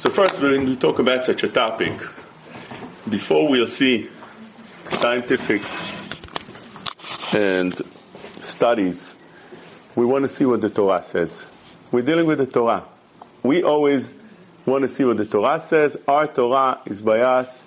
So first, when we talk about such a topic, before we'll see scientific and studies, we want to see what the Torah says. We're dealing with the Torah. We always want to see what the Torah says. Our Torah is by us.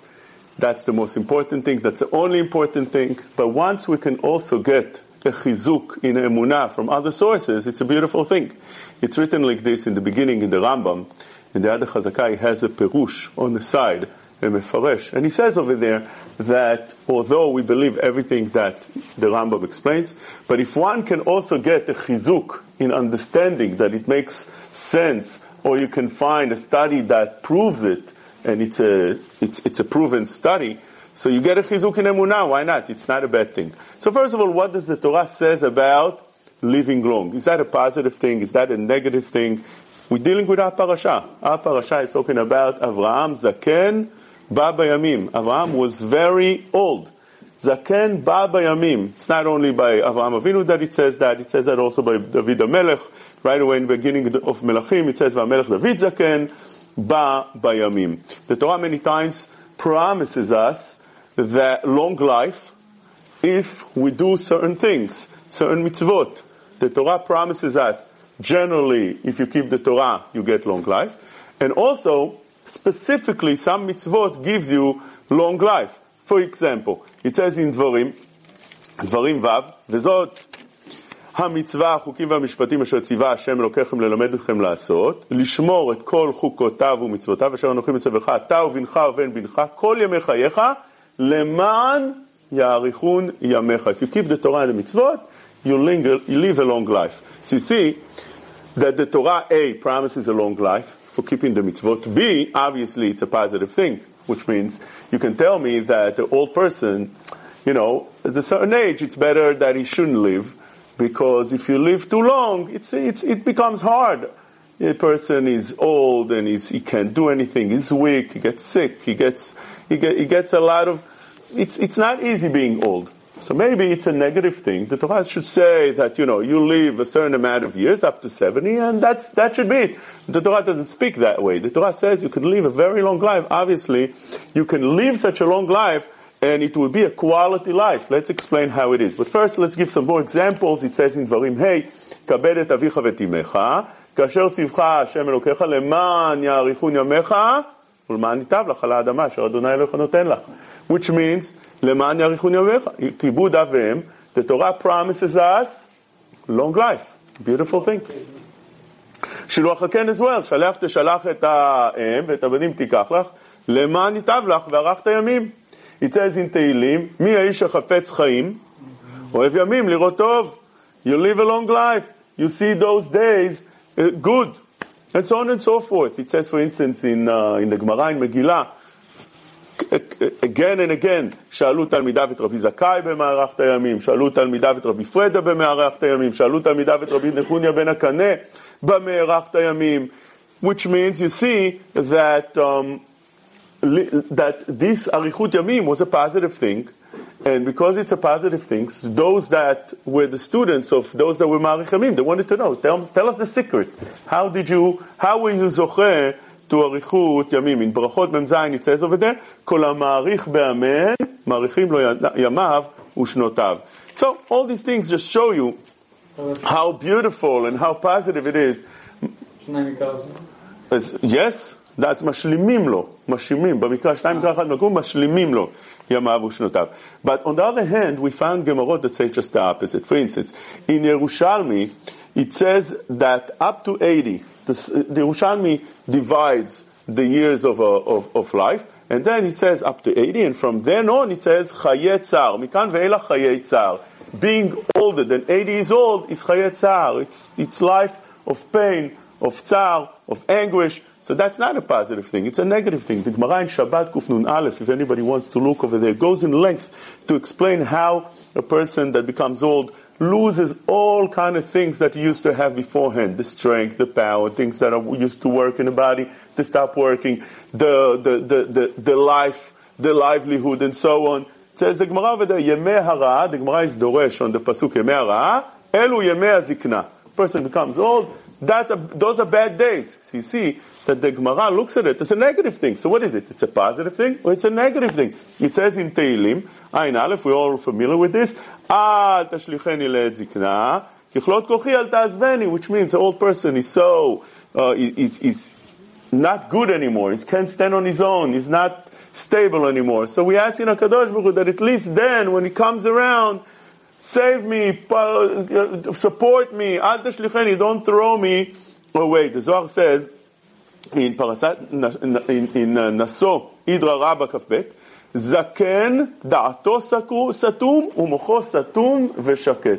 That's the most important thing. That's the only important thing. But once we can also get a chizuk in emunah from other sources, it's a beautiful thing. It's written like this in the beginning in the Rambam. In the Ad Chazakai has a perush on the side, a mefaresh. And he says over there that although we believe everything that the Rambam explains, but if one can also get a chizuk in understanding that it makes sense, or you can find a study that proves it, and it's a, it's, it's a proven study, so you get a chizuk in emunah. Why not? It's not a bad thing. So first of all, what does the Torah says about living long? Is that a positive thing? Is that a negative thing? We're dealing with our parasha. Our parasha is talking about Avraham Zaken Baba Yamim. Avraham was very old. Zaken Baba Yamim. It's not only by Avraham Avinu that it says that. It says that also by David Melech. Right away in the beginning of Melachim, it says Melech David Zaken Ba Bayamim. The Torah many times promises us that long life if we do certain things, certain mitzvot. The Torah promises us generally, if you keep the Torah, you get long life. And also, specifically, some mitzvot gives you long life. For example, it says in Dvarim, דברים ו', וזאת המצווה, החוקים והמשפטים אשר ציווה השם אלוקיכם ללמד אתכם לעשות, לשמור את כל חוקותיו ומצוותיו אשר אנוכי מצווך אתה ובנך ובן בנך כל ימי חייך למען יאריכון ימיך. If you keep the Torah and the mitzvot, you, linger, you live a long life. So you see that the Torah A promises a long life for keeping the mitzvot. B, obviously, it's a positive thing, which means you can tell me that the old person, you know, at a certain age, it's better that he shouldn't live because if you live too long, it's, it's, it becomes hard. A person is old and he can't do anything. He's weak. He gets sick. He gets he, get, he gets a lot of. It's it's not easy being old. So maybe it's a negative thing. The Torah should say that you know you live a certain amount of years up to seventy, and that's that should be it. The Torah doesn't speak that way. The Torah says you can live a very long life. Obviously, you can live such a long life, and it will be a quality life. Let's explain how it is. But first, let's give some more examples. It says in Dvarim, hey, כבד את אביך ואת אמך, כאשר ציווך השם אלוקיך למען יאריכון ימיך, ולמען ייטב לך על האדמה אשר אדוני אלוהיך נותן לך. Which means, למען יאריכון ימיך, כיבוד אב ואם, the Torah promises us long life. Beautiful thing. שילוח הקן as well, שלח תשלח את האם ואת הבנים תיקח לך, למען ייטב לך וארכת ימים. It says in תהילים, מי האיש החפץ חיים? אוהב ימים, לראות טוב. You live a long life. You see those days uh, good. And so on and so forth. It says, for instance, in, uh, in the Gemara in Megillah, again and again, שאלו תלמידיו את רבי זכאי במערכת הימים, שאלו תלמידיו את רבי פרדה במערכת הימים, שאלו תלמידיו את רבי נחוניה בן הקנה במערכת הימים, which means you see that, um, that this אריכות ימים was a positive thing, and because it's a positive thing, those that were the students of those that were Marichamim, they wanted to know, tell, tell us the secret. How did you, how were you zocheh to אריכות ימים? In ברכות מ"ז it says over there, כל המעריך באמן, מעריכים לו ימיו ושנותיו. So all these things just show you how beautiful and how positive it is. Yes, that's משלימים לו, משלימים, במקרא שניים מקרא אחד מקום, משלימים לו. but on the other hand, we found Gemorot that say just the opposite. For instance, in Yerushalmi, it says that up to 80, the, the Yerushalmi divides the years of, uh, of, of life, and then it says up to 80, and from then on it says chayetzar, Mikan Ve'ela chayetzar, Being older than 80 years old is chayetzar, It's, it's life of pain, of Tzar, of anguish, so that's not a positive thing, it's a negative thing. The Gemara in Shabbat Kufnun Aleph, if anybody wants to look over there, goes in length to explain how a person that becomes old loses all kind of things that he used to have beforehand, the strength, the power, things that are used to work in the body, to stop working, the, the, the, the, the life, the livelihood, and so on. It says the Gemara over there, Hara, the Gemara is Doresh on the Pasuk Yemei Hara, Elu Yemei Azikna. Person becomes old, that's a, those are bad days. You see, that the Gemara looks at it as a negative thing. So what is it? It's a positive thing or it's a negative thing? It says in Tehillim, Ayin Aleph, we're all familiar with this, Al tashlicheni zikna, kichlot kochi al ta'azveni, which means the old person is so, uh, is, is not good anymore. He can't stand on his own. He's not stable anymore. So we ask in HaKadosh Baruch Hu that at least then, when he comes around, save me, uh, support me, al tashlicheni, don't throw me away. The Zohar says, in, in uh, Naso, Idra Rabba Kafbet, זקן, דעתו סתום ומוחו סתום ושקט.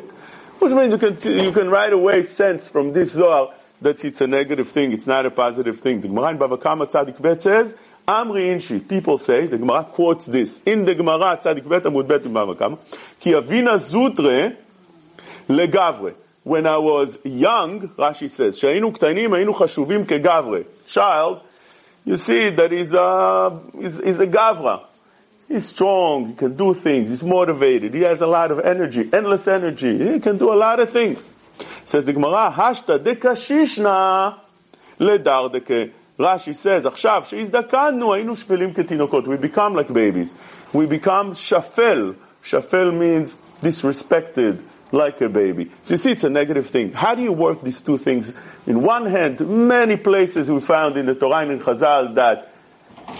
Which means you can, you can right away sense from this Zohar that it's a negative thing, it's not a positive thing. The Gemara in Bava Kama Tzadik Bet says, Amri Inshi, people say, the Gemara quotes this, in the Gemara Tzadik Bet Amud Bet in Bava Kama, Ki Avina Zutre legavre. When I was young, Rashi says, שהיינו קטנים, היינו חשובים כגברה. Child, you see that he's a, he's, he's a gavra. He's strong, he can do things, he's motivated, he has a lot of energy, endless energy, he can do a lot of things. Says the Gemara, השתא דקשישנא לדרדקה. Rashi says, עכשיו שהזדקנו, היינו שפלים כתינוקות. We become like babies. We become shafel. Shafel means disrespected, like a baby. So you see, it's a negative thing. How do you work these two things? In one hand, many places we found in the Torah and in Chazal that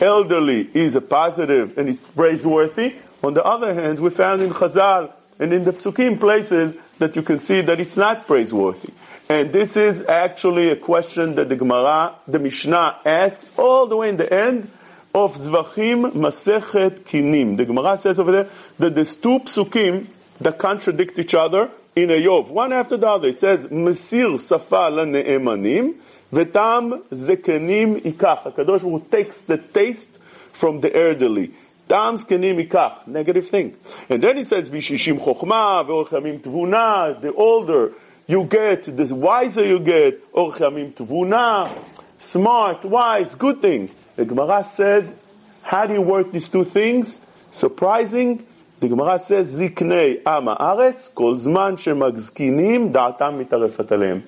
elderly is a positive and is praiseworthy. On the other hand, we found in Chazal and in the Psukim places that you can see that it's not praiseworthy. And this is actually a question that the Gemara, the Mishnah asks all the way in the end of Zvachim Masechet Kinim. The Gemara says over there that there's two Psukim that contradict each other in a Eov, one after the other. It says, Mesir Safa Ne'emanim, Vetam Zekenim Ikach. HaKadosh who takes the taste from the elderly. Tam Zekenim Ikach. Negative thing. And then he says, Bishishim Chochma, Ve'orchamim Tvuna, the older you get, the wiser you get, Orchamim Tvuna, smart, wise, good thing. The Gemara says, how do you work these two things? Surprising, the Gemara says, זקני עם הארץ, כל זמן שמזקינים, דעתם מתערפת עליהם.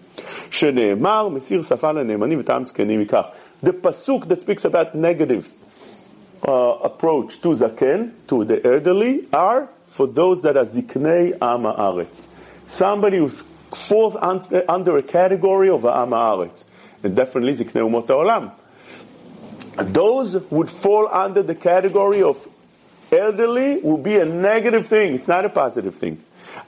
שנאמר, מסיר שפה לנאמנים וטעם זקנים ייקח. The pasuk that speaks about negative uh, approach to zaken, to the elderly, are for those that are ziknei am haaretz. Somebody who falls under a category of am haaretz. And definitely ziknei umot haolam. Those would fall under the category of elderly will be a negative thing. It's not a positive thing.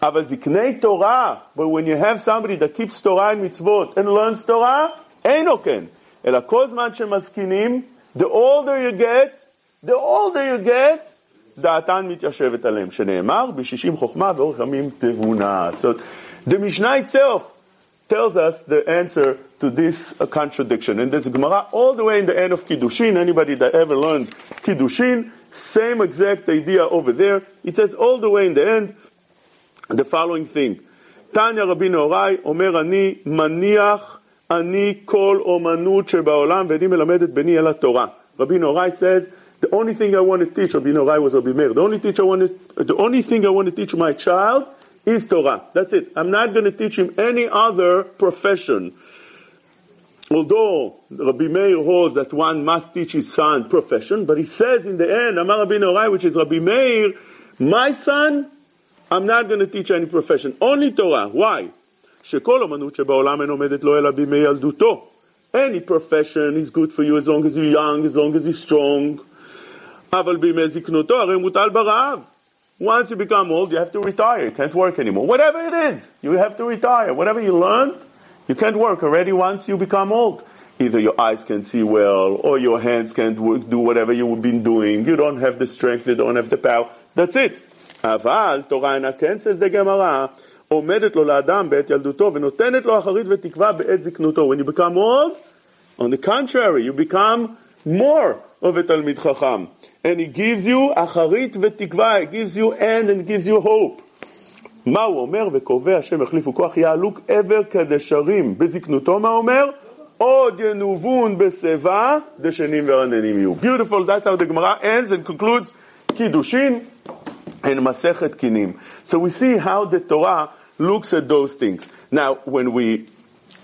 אבל זקני תורה, but when you have somebody that keeps Torah and mitzvot and learns Torah, אינו כן. אלא כל זמן שמזקינים, the older you get, the older you get, דעתן מתיישבת עליהם, שנאמר, בשישים חוכמה ואורך ימים תבונה. So the Mishnah itself tells us the answer to this uh, contradiction. And there's a Gemara all the way in the end of Kiddushin. Anybody that ever learned Kiddushin, same exact idea over there. It says all the way in the end the following thing. Tanya רבי נהוראי Omer ani maniach ani kol omanut שבעולם ואיני מלמד את בני אלא תורה. רבי says the only thing I want to teach Rabbi Nehorai was Rabbi Meir. The only teach I want to, the only thing I want to teach my child is Torah. That's it. I'm not going to teach him any other profession although Rabbi Meir holds that one must teach his son profession, but he says in the end, Amar Rabbi Nehorai, which is Rabbi Meir, my son, I'm not going to teach any profession, only Torah. Why? שכל אמנות שבעולם אין עומדת לו אלא בימי ילדותו. Any profession is good for you as long as you're young, as long as you're strong. אבל בימי זקנותו הרי מוטל ברעב. Once you become old, you have to retire. You can't work anymore. Whatever it is, you have to retire. Whatever you learned, you can't work already once you become old. Either your eyes can't see well, or your hands can't work, do whatever you've been doing. You don't have the strength, you don't have the power. That's it. אבל תורה אינה כן, says the Gemara, עומדת לו לאדם בעת ילדותו ונותנת לו אחרית ותקווה בעת זקנותו. When you become old, on the contrary, you become more of a תלמיד חכם. And he gives you אחרית ותקווה, he gives you end and gives you hope. מה הוא אומר? וקובע השם החליפו כוח יעלו עבר כדשרים. בזקנותו מה אומר? עוד ינובון בשיבה, דשנים ורננים יהיו. Beautiful, that's how the Gemara ends and concludes קידושין and Masechet Kinim. So we see how the Torah looks at those things. Now, when we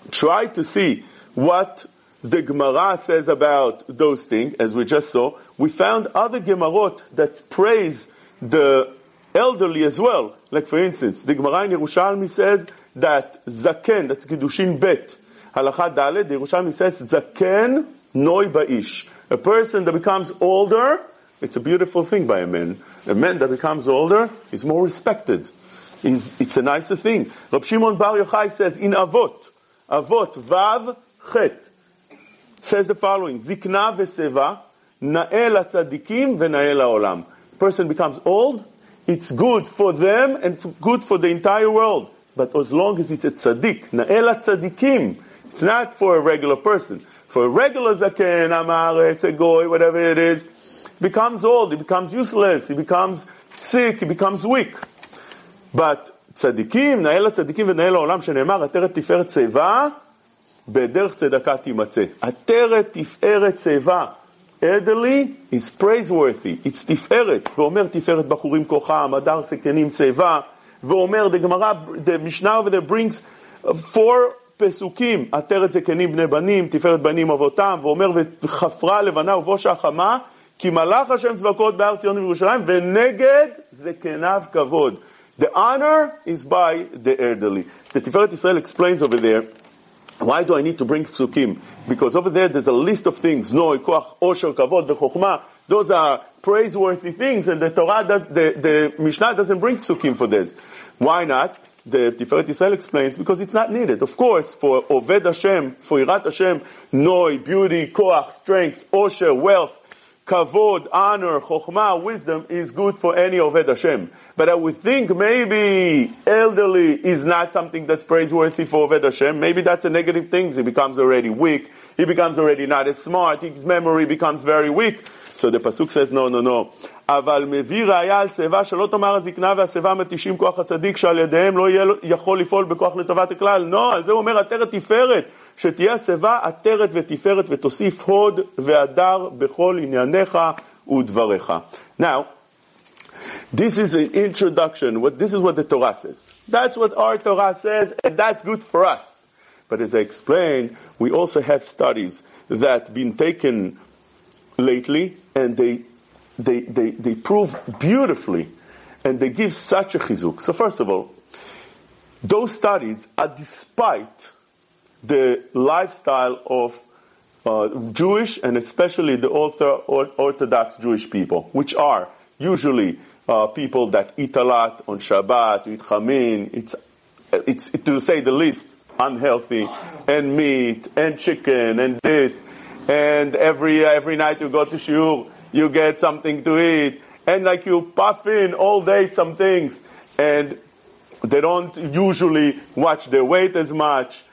try to see what the Gemara says about those things, as we just saw, we found other Gemarot that praise the elderly as well. Like for instance, the Gemara in Yerushalmi says that Zaken, that's Kiddushin Bet, Halacha Dalet, the Yerushalmi says Zaken Noi Ba'ish. A person that becomes older, it's a beautiful thing by a man. A man that becomes older is more respected. Is it's a nicer thing. Rab Shimon Bar Yochai says in Avot, Avot Vav Chet, says the following: Zikna v'seva, na'el tzadikim v'na'el ha'olam. Person becomes old, it's good for them and good for the entire world. But as long as it's a tzaddik, na'el tzadikim, it's not for a regular person. For a regular zaken, amar, it's a goy, whatever it is, becomes old, he becomes useless, he becomes sick, he becomes weak. But צדיקים, נאה לצדיקים ונאה לעולם, שנאמר, עטרת תפארת שיבה, בדרך צדקה תימצא. עטרת תפארת שיבה. elderly is praiseworthy, it's תפארת, ואומר תפארת בחורים כוחם, הדר סכנים שיבה, ואומר, the Gemara, the Mishnah over there brings four פסוקים, עטרת זקנים בני בנים, תפארת בנים אבותם, ואומר, וחפרה לבנה ובושה חמה, כי מלאך השם צבקות בהר ציון ובירושלים, ונגד זקניו כבוד. The honor is by the elderly. The Tiferet Israel explains over there, why do I need to bring psukim? Because over there there's a list of things, Noi, Koach, Osher, Kavod, V'chokhmah. Those are praiseworthy things, and the Torah does, the, the Mishnah doesn't bring psukim for this. Why not? The Tiferet Israel explains because it's not needed. Of course, for Oved Hashem, for Irat Hashem, Noi, beauty, Koach, strength, Osher, wealth, kavod, honor, chokhmah, wisdom is good for any Oved Hashem. But I would think maybe elderly is not something that's praiseworthy for Oved Hashem. Maybe that's a negative thing. He becomes already weak. He becomes already not as smart. His memory becomes very weak. So the pasuk says, no, no, no. אבל מביא ראיה על שיבה שלא תאמר הזקנה והשיבה מתישים כוח הצדיק שעל ידיהם לא יהיה יכול לפעול בכוח לטובת הכלל. לא, על זה הוא אומר עטרת תפארת. שתהיה השיבה עטרת ותפארת ותוסיף הוד והדר בכל ענייניך ודבריך. Now, this is an introduction. What, this is what the Torah says. That's what our Torah says, and that's good for us. But as I explained, we also have studies that been taken lately, and they, they, they, they prove beautifully, and they give such a chizuk. So first of all, those studies are despite the lifestyle of uh, Jewish and especially the Orthodox Jewish people, which are usually uh, people that eat a lot on Shabbat, eat chamin. It's, it's to say the least unhealthy, and meat and chicken and this, and every every night you go to shiur, you get something to eat, and like you puff in all day some things, and they don't usually watch their weight as much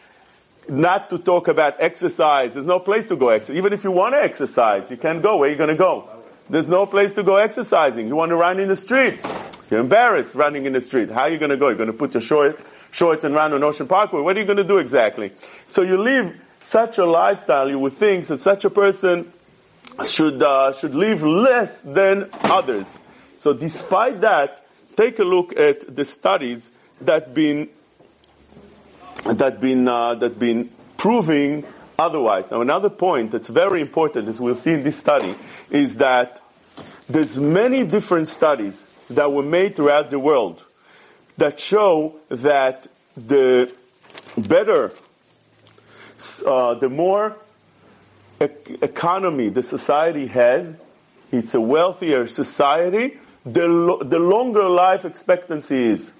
not to talk about exercise. There's no place to go exercise. Even if you want to exercise, you can't go. Where are you going to go? There's no place to go exercising. You want to run in the street. You're embarrassed running in the street. How are you going to go? You're going to put your short, shorts and run on Ocean Parkway. What are you going to do exactly? So you live such a lifestyle, you would think that such a person should, uh, should live less than others. So despite that, take a look at the studies that been that been uh, that been proving otherwise. Now, another point that's very important, as we'll see in this study, is that there's many different studies that were made throughout the world that show that the better, uh, the more e- economy the society has, it's a wealthier society, the, lo- the longer life expectancy is.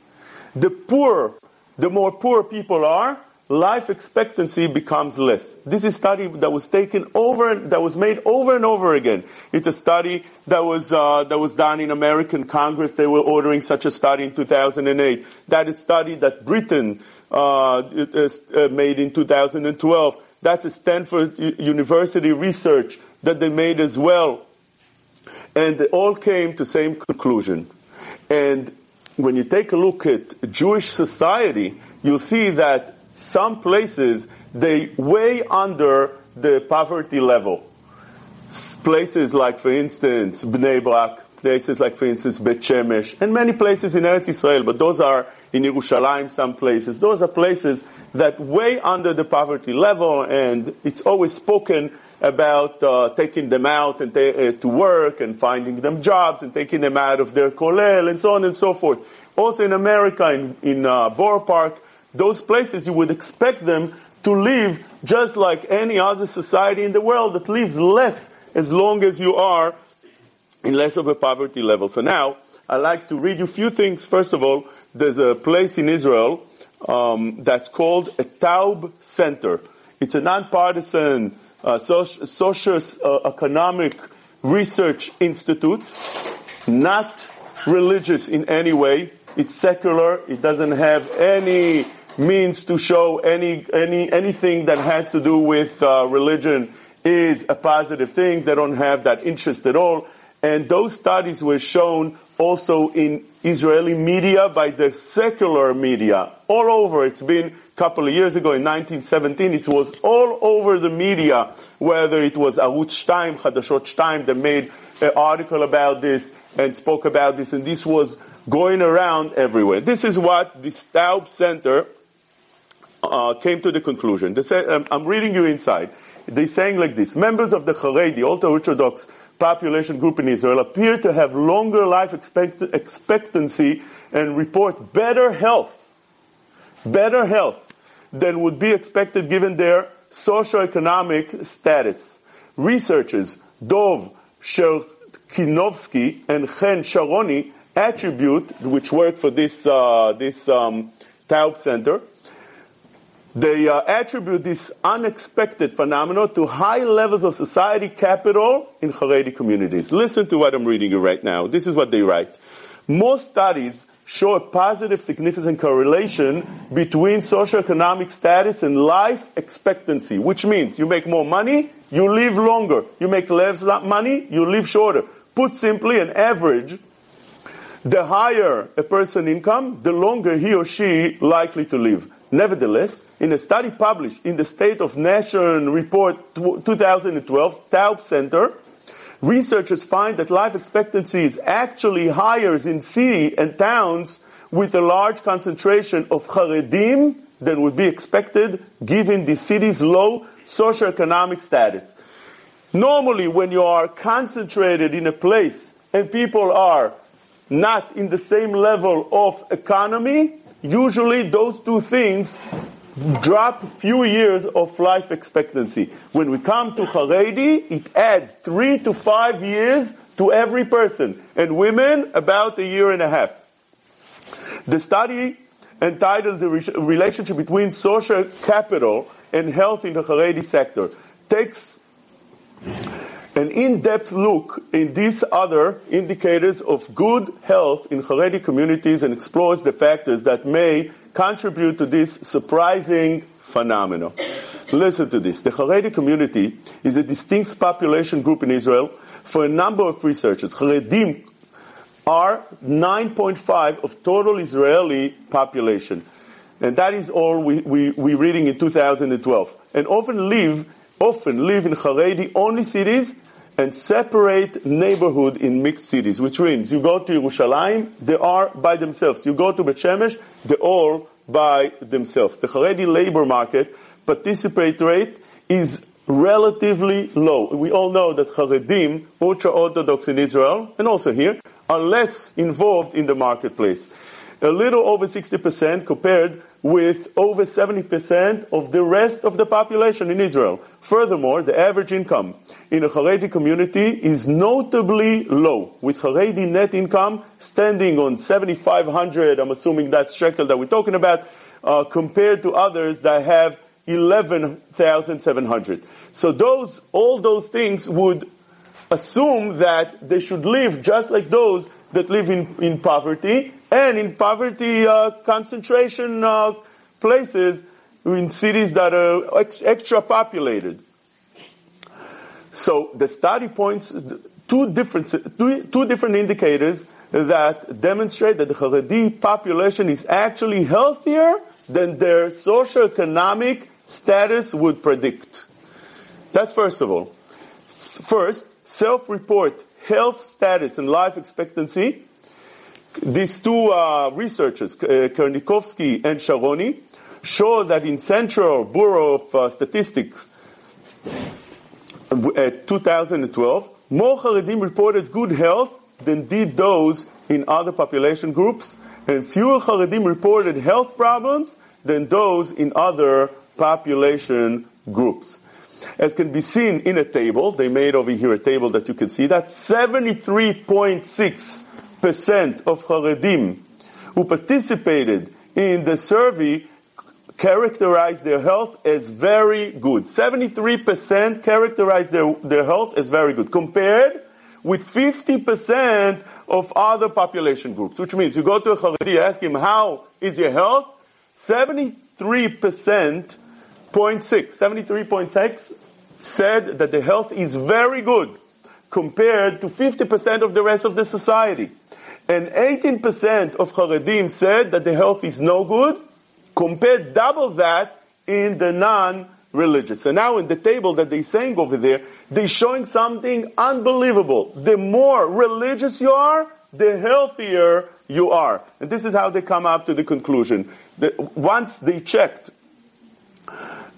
The poor the more poor people are, life expectancy becomes less. This is a study that was taken over, that was made over and over again. It's a study that was, uh, that was done in American Congress. They were ordering such a study in 2008. That is a study that Britain Uh, uh, made in 2012. That's a Stanford University research that they made as well. And they all came to the same conclusion. And when you take a look at Jewish society, you'll see that some places they way under the poverty level. Places like, for instance, Bnei Brak, places like, for instance, Bet Shemesh, and many places in Eretz Israel, but those are in Yerushalayim, some places. Those are places that way under the poverty level, and it's always spoken about uh, taking them out and ta- uh, to work and finding them jobs and taking them out of their kollel and so on and so forth. Also in America, in, in uh, Borough Park, those places you would expect them to live just like any other society in the world that lives less as long as you are in less of a poverty level. So now, I'd like to read you a few things. First of all, there's a place in Israel um, that's called a Taub Center. It's a nonpartisan uh, socio-economic uh, research institute, not religious in any way. It's secular. It doesn't have any means to show any, any, anything that has to do with uh, religion is a positive thing. They don't have that interest at all. And those studies were shown also in Israeli media by the secular media all over. It's been a couple of years ago in 1917. It was all over the media, whether it was Arutz Shtaim, Chadashot Shtaim, that made an article about this and spoke about this, and this was going around everywhere. This is what the Taub Center uh, came to the conclusion. Say, um, I'm reading you inside. They're saying like this: members of the Haredi, ultra-orthodox population group in Israel, appear to have longer life expect- expectancy and report better health, better health than would be expected given their socioeconomic status. Researchers Dov Chernichovsky and Chen Sharoni attribute, which work for this uh, this um, Taub Center, they uh, attribute this unexpected phenomenon to high levels of society capital in Haredi communities. Listen to what I'm reading you right now. This is what they write. Most studies show a positive significant correlation between socioeconomic status and life expectancy, which means you make more money, you live longer. You make less money, you live shorter. Put simply, an average, the higher a person income, the longer he or she likely to live. Nevertheless, in a study published in the State of Nation Report 2012, Taub Center, researchers find that life expectancy is actually higher in cities and towns with a large concentration of Haredim than would be expected given the city's low socioeconomic status. Normally, when you are concentrated in a place and people are not in the same level of economy, usually those two things drop few years of life expectancy. When we come to Haredi, it adds three to five years to every person, and women about a year and a half. The study entitled The Relationship Between Social Capital and Health in the Haredi Sector takes an in-depth look in these other indicators of good health in Haredi communities and explores the factors that may contribute to this surprising phenomenon. Listen to this. The Haredi community is a distinct population group in Israel for a number of researchers. Haredim are 9.5 of total Israeli population. And that is all we, we, we're reading in 2012. And often live, often live in Haredi only cities and separate neighborhood in mixed cities, which means you go to Yerushalayim, they are by themselves. You go to Bet Shemesh, they're all by themselves. The Haredi labor market participate rate is relatively low. We all know that Haredim, ultra-Orthodox in Israel, and also here, are less involved in the marketplace. A little over 60% compared with over 70% of the rest of the population in Israel. Furthermore, the average income in a Haredi community is notably low, with Haredi net income standing on 7,500, I'm assuming that's shekel that we're talking about, uh, compared to others that have 11,700. So those, all those things would assume that they should live just like those that live in, in poverty and in poverty uh, concentration uh, places in cities that are ex- extra populated. So the study points two different, two, two different indicators that demonstrate that the Haredi population is actually healthier than their socioeconomic status would predict. That's first of all. First, self-report health status and life expectancy these two uh, researchers, uh, Chernichovsky and Sharoni, show that in Central Bureau of uh, Statistics, uh, 2012, more Haredim reported good health than did those in other population groups, and fewer Haredim reported health problems than those in other population groups. As can be seen in a table, they made over here a table that you can see that 73.6% of Haredim who participated in the survey characterized their health as very good. 73% characterized their, their health as very good, compared with 50% of other population groups, which means you go to a Haredi, ask him, how is your health? 73%, 0.6, 73.6 said that the health is very good compared to 50% of the rest of the society. And 18% of Haredim said that the health is no good, compared double that in the non-religious. So now in the table that they're saying over there, they're showing something unbelievable. The more religious you are, the healthier you are. And this is how they come up to the conclusion. That once they checked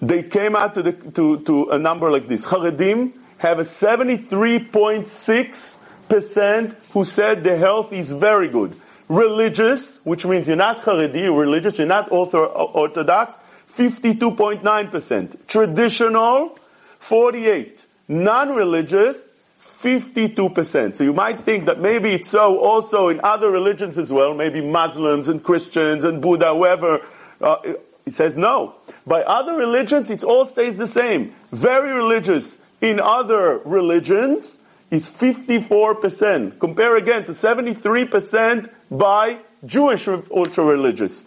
they came out to, the, to, to a number like this. Haredim have a 73.6% who said the health is very good. Religious, which means you're not Haredi, you're religious, you're not Orthodox, 52.9%. Traditional, 48. Non-religious, 52%. So you might think that maybe it's so also in other religions as well, maybe Muslims and Christians and Buddha, whoever. Uh, he says no. By other religions, it all stays the same. Very religious. In other religions, it's 54%. Compare again to 73% by Jewish ultra-religious.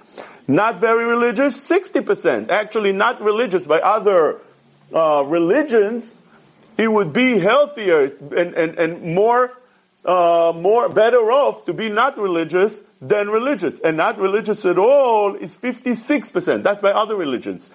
Not very religious, 60%. Actually, not religious by other uh, religions, it would be healthier and, and, and more, uh, more better off to be not religious than religious. And not religious at all is 56%. That's by other religions.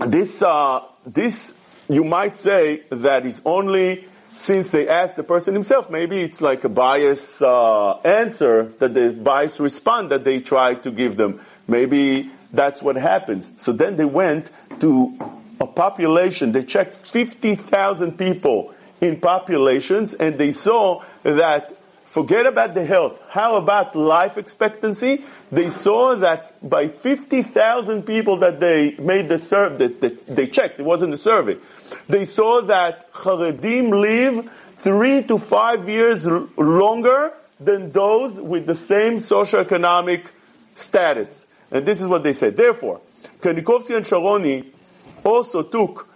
This, uh, this, you might say that it's only since they asked the person himself. Maybe it's like a biased uh, answer that the bias respond that they try to give them. Maybe that's what happens. So then they went to a population. They checked 50,000 people in populations and they saw that Forget about the health. How about life expectancy? They saw that by 50,000 people that they made the survey, that they checked, it wasn't the survey, they saw that Haredim live three to five years longer than those with the same socioeconomic status. And this is what they said. Therefore, Chernichovsky and Sharoni also took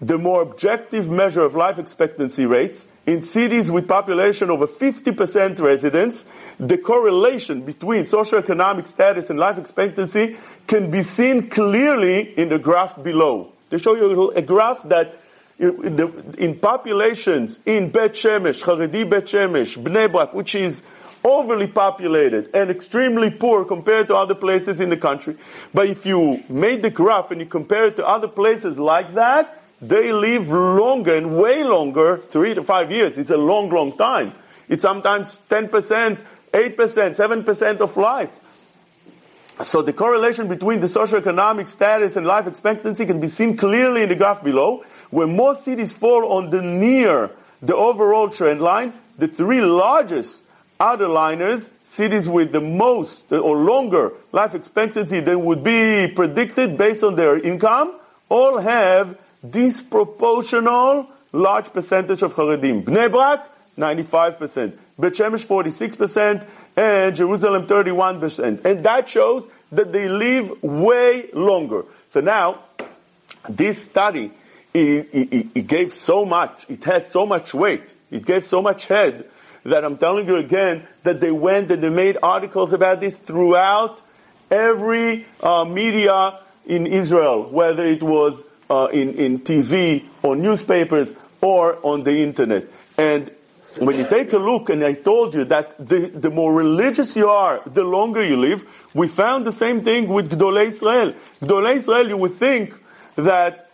the more objective measure of life expectancy rates in cities with population over 50% residents, the correlation between socioeconomic status and life expectancy can be seen clearly in the graph below. They show you a graph that in populations in Bet Shemesh, Haredi Bet Shemesh, Bnei Brak, which is overly populated and extremely poor compared to other places in the country. But if you made the graph and you compare it to other places like that, they live longer and way longer, three to five years. It's a long, long time. It's sometimes 10%, 8%, 7% of life. So the correlation between the socioeconomic status and life expectancy can be seen clearly in the graph below, where most cities fall on the near the overall trend line. The three largest outerliners, cities with the most or longer life expectancy than would be predicted based on their income, all have disproportional large percentage of Haredim. Bnei Brak, 95%. Bet Shemesh, 46%. And Jerusalem, 31%. And that shows that they live way longer. So now, this study, it, it, it gave so much, it has so much weight, it gave so much head, that I'm telling you again, that they went and they made articles about this throughout every uh, media in Israel, whether it was uh, in, in TV or newspapers or on the internet. And when you take a look, and I told you that the, the more religious you are, the longer you live, we found the same thing with Gdolei Israel. Gdolei Israel, you would think that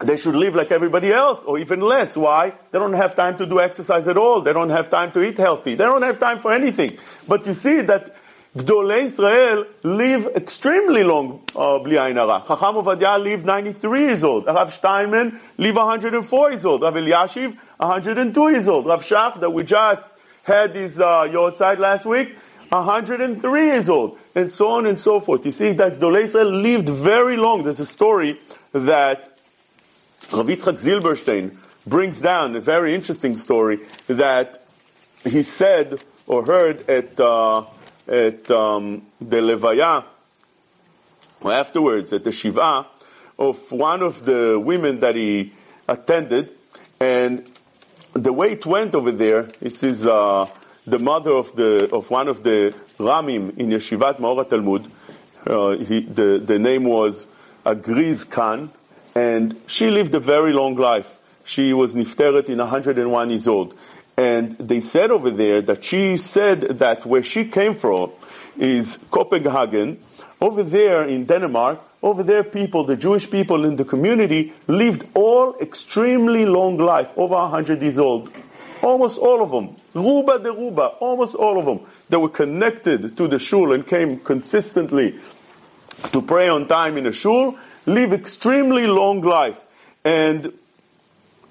they should live like everybody else, or even less. Why? They don't have time to do exercise at all. They don't have time to eat healthy. They don't have time for anything. But you see that Gdolei Israel live extremely long, uh, bli ayin hara. Chacham Ovadia lived 93 years old. Rav Steinman live 104 years old. Rav Eliashiv, 102 years old. Rav Shach, that we just had his uh, Yortzeit last week, 103 years old. And so on and so forth. You see that Gdolei Israel lived very long. There's a story that Rav Yitzchak Zilberstein brings down, a very interesting story, that he said or heard at... Uh, at um, the Levaya, afterwards at the Shiva, of one of the women that he attended, and the way it went over there, this is uh, the mother of the of one of the Ramim in Yeshivat Maor Talmud. Uh, he, the the name was Agriz Khan, and she lived a very long life. She was nifteret in 101 years old. And they said over there that she said that where she came from is Copenhagen. Over there in Denmark, over there people, the Jewish people in the community lived all extremely long life, over 100 years old. Almost all of them. Ruba de Ruba, almost all of them. They were connected to the shul and came consistently to pray on time in a shul, live extremely long life. And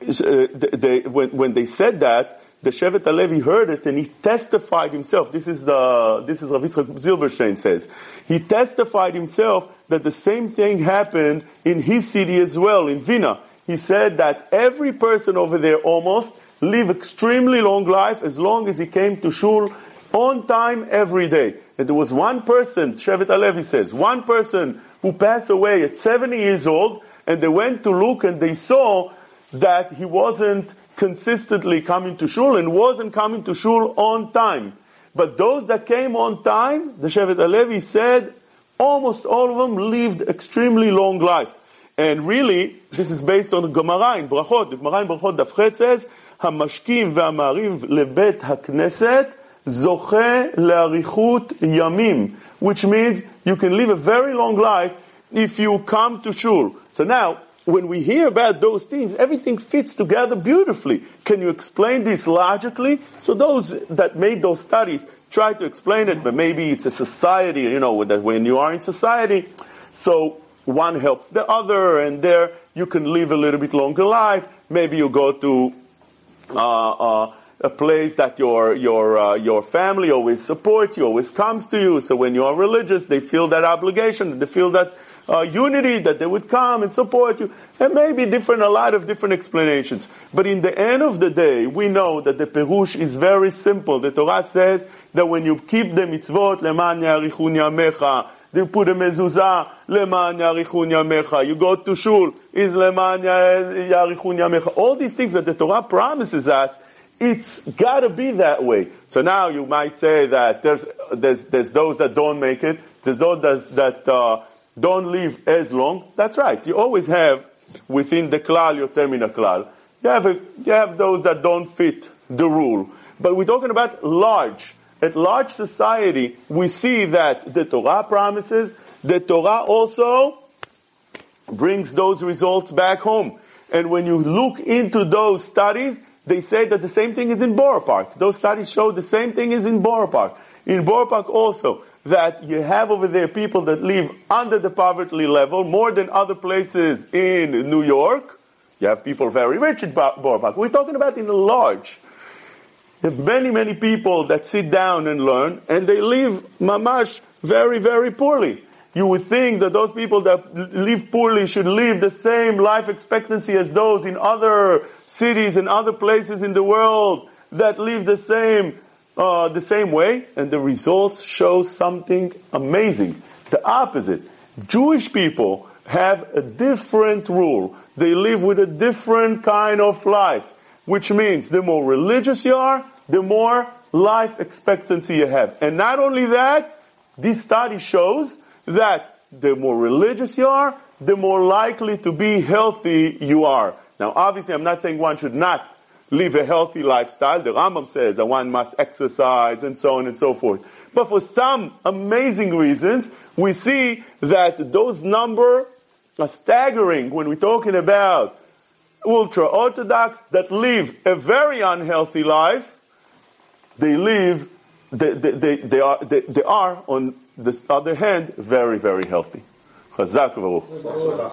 uh, they, when, when they said that, the Shevet Halevi heard it and he testified himself. This is the, this is Rav Yitzchak Zilberstein says. He testified himself that the same thing happened in his city as well, in Vina. He said that every person over there almost lived extremely long life as long as he came to shul on time every day. And there was one person, Shevet Halevi says, one person who passed away at 70 years old and they went to look and they saw that he wasn't consistently coming to shul and wasn't coming to shul on time. But those that came on time, the Shevet Halevi said, almost all of them lived extremely long life. And really, this is based on Gemara in Brachot. The Gemara in Brachot Dafchet says, המשקים והמעריב lebet הכנסת zoche learichut yamim, which means you can live a very long life if you come to shul. So now, when we hear about those things, everything fits together beautifully. Can you explain this logically? So those that made those studies try to explain it, but maybe it's a society, you know, that when you are in society, so one helps the other, and there you can live a little bit longer life. Maybe you go to uh, uh, a place that your your uh, your family always supports you, always comes to you. So when you are religious, they feel that obligation, they feel that uh, unity, that they would come and support you. There may be different, a lot of different explanations. But in the end of the day, we know that the Perush is very simple. The Torah says that when you keep the mitzvot, leman yarichun yamecha, you put a mezuzah, leman yarichun yamecha. You go to shul, is leman yarichun yamecha. All these things that the Torah promises us, it's gotta be that way. So now you might say that there's, there's, there's those that don't make it, there's those that, that uh, don't live as long. That's right. You always have within the klal yotzer min klal. You have a, you have those that don't fit the rule. But we're talking about large. At large society, we see that the Torah promises, the Torah also brings those results back home. And when you look into those studies, they say that the same thing is in Borough Park. Those studies show the same thing is in Borough Park. In Borough Park also, that you have over there people that live under the poverty level more than other places in New York. You have people very rich in Park. We're talking about in a large. Many, many people that sit down and learn, and they live mamash very, very poorly. You would think that those people that live poorly should live the same life expectancy as those in other cities and other places in the world that live the same uh, the same way, and the results show something amazing. The opposite. Jewish people have a different rule. They live with a different kind of life, which means the more religious you are, the more life expectancy you have. And not only that, this study shows that the more religious you are, the more likely to be healthy you are. Now, obviously, I'm not saying one should not live a healthy lifestyle. The Rambam says that one must exercise and so on and so forth. But for some amazing reasons, we see that those number are staggering when we're talking about ultra orthodox that live a very unhealthy life. They live, they, they, they, they are, they, they are, on the other hand, very, very healthy.